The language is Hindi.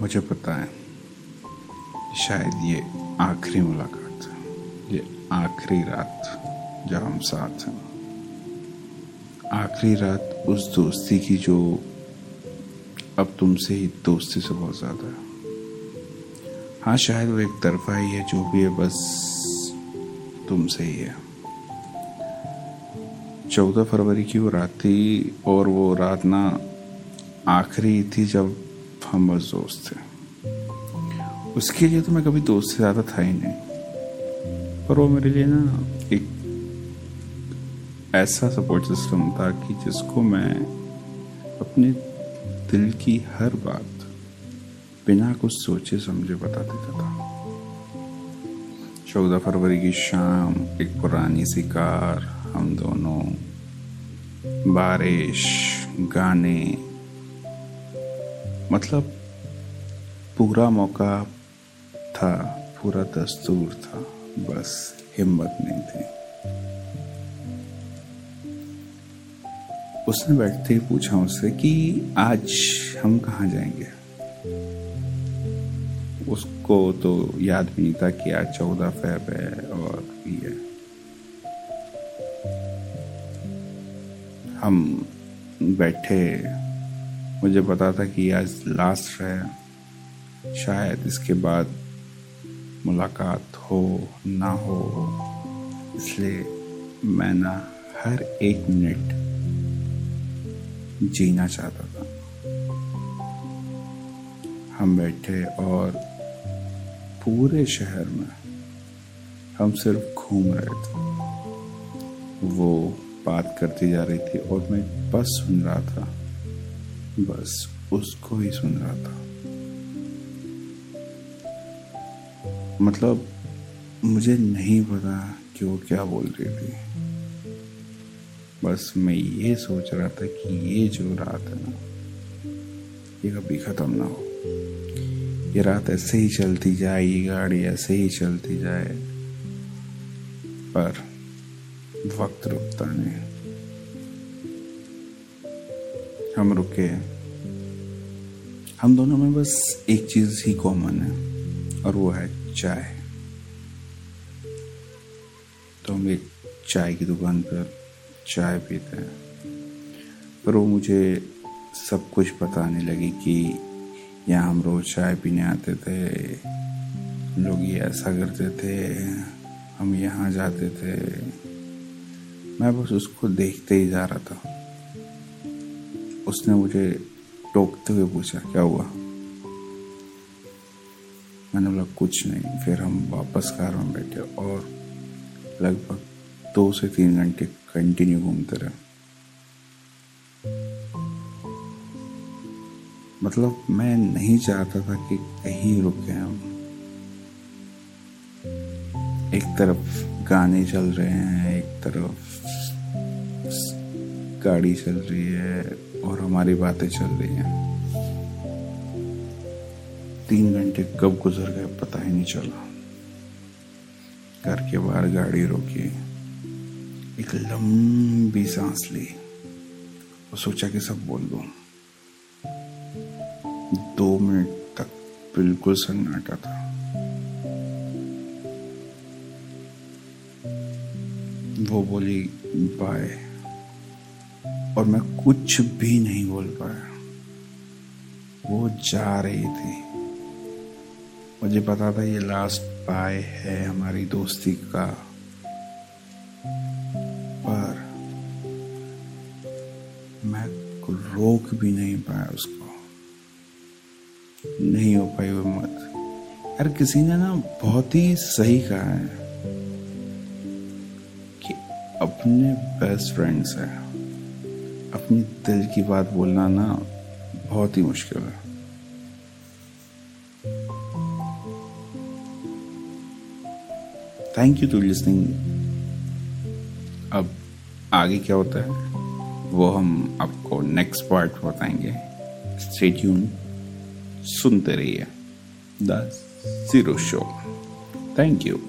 मुझे पता है शायद ये आखिरी मुलाकात है। ये आखिरी रात जब हम साथ हैं। आखिरी रात उस दोस्ती की जो अब तुमसे ही दोस्ती से बहुत ज़्यादा है। हाँ शायद वो एक तरफा ही है, जो भी है, बस तुमसे ही है। चौदह फरवरी की वो रात थी और वो रात ना आखिरी थी जब हम बस दोस्त थे उसके लिए तो मैं कभी दोस्त से ज़्यादा था ही नहीं। पर वो मेरे लिए ना एक ऐसा सपोर्ट सिस्टम था कि जिसको मैं अपने दिल की हर बात बिना कुछ सोचे समझे बता देता था। चौदह फरवरी की शाम, एक पुरानी सी कार, हम दोनों बारिश, गाने मतलब पूरा मौका था, पूरा दस्तूर था, बस हिम्मत नहीं थी। उसने बैठते ही पूछा उससे कि आज हम कहाँ जाएँगे? उसको तो याद भी नहीं था कि आज चौदह फेब है और भी है। हम बैठे मुझे पता था कि आज लास्ट है। शायद इसके बाद मुलाकात हो, ना हो। इसलिए मैं ना हर एक मिनट जीना चाहता था। हम बैठे और पूरे शहर में हम सिर्फ़ घूम रहे थे। वो बात करती जा रही थी और मैं बस सुन रहा था। बस उसको ही सुन रहा था। मतलब मुझे नहीं पता कि वो क्या बोल रही थी। बस मैं ये सोच रहा था कि ये जो रात है ना, ये कभी ख़त्म ना हो। ये रात ऐसे ही चलती जाए ये गाड़ी ऐसे ही चलती जाए। पर वक्त रुकता नहीं। हम रुके। हम दोनों में बस एक चीज़ ही कॉमन है, और वो है चाय। तो हम एक चाय की दुकान पर चाय पीते हैं। पर वो मुझे सब कुछ बताने लगी कि यहाँ हम रोज चाय पीने आते थे, लोग ये ऐसा करते थे, हम यहाँ जाते थे। मैं बस उसको देखते ही जा रहा था। उसने मुझे टोकते हुए पूछा, क्या हुआ? मैंने बोला, कुछ नहीं। फिर हम वापस कार में बैठे और लगभग दो से तीन घंटे कंटिन्यू घूमते रहे। मतलब मैं नहीं चाहता था कि कहीं रुके हम। एक तरफ़ गाने चल रहे हैं, एक तरफ़ गाड़ी चल रही है और हमारी बातें चल रही हैं। तीन घंटे कब गुजर गए पता ही नहीं चला। घर के बाहर गाड़ी रोकी, एक लंबी सांस ली और सोचा कि सब बोल दो। दो मिनट तक बिल्कुल सन्नाटा था। वो बोली, बाय। और मैं कुछ भी नहीं बोल पाया। वो जा रही थी। मुझे पता था ये लास्ट बाय है हमारी दोस्ती का। पर मैं रोक भी नहीं पाया उसको। नहीं हो पाई वो मत। यार किसी ने ना बहुत ही सही कहा है कि अपने बेस्ट फ्रेंड्स है। अपनी दिल की बात बोलना ना बहुत ही मुश्किल है। थैंक यू टू लिसनिंग अब आगे क्या होता है? वो हम आपको नेक्स्ट पार्ट बताएँगे। स्टे ट्यून सुनते रहिए। The zero show thank you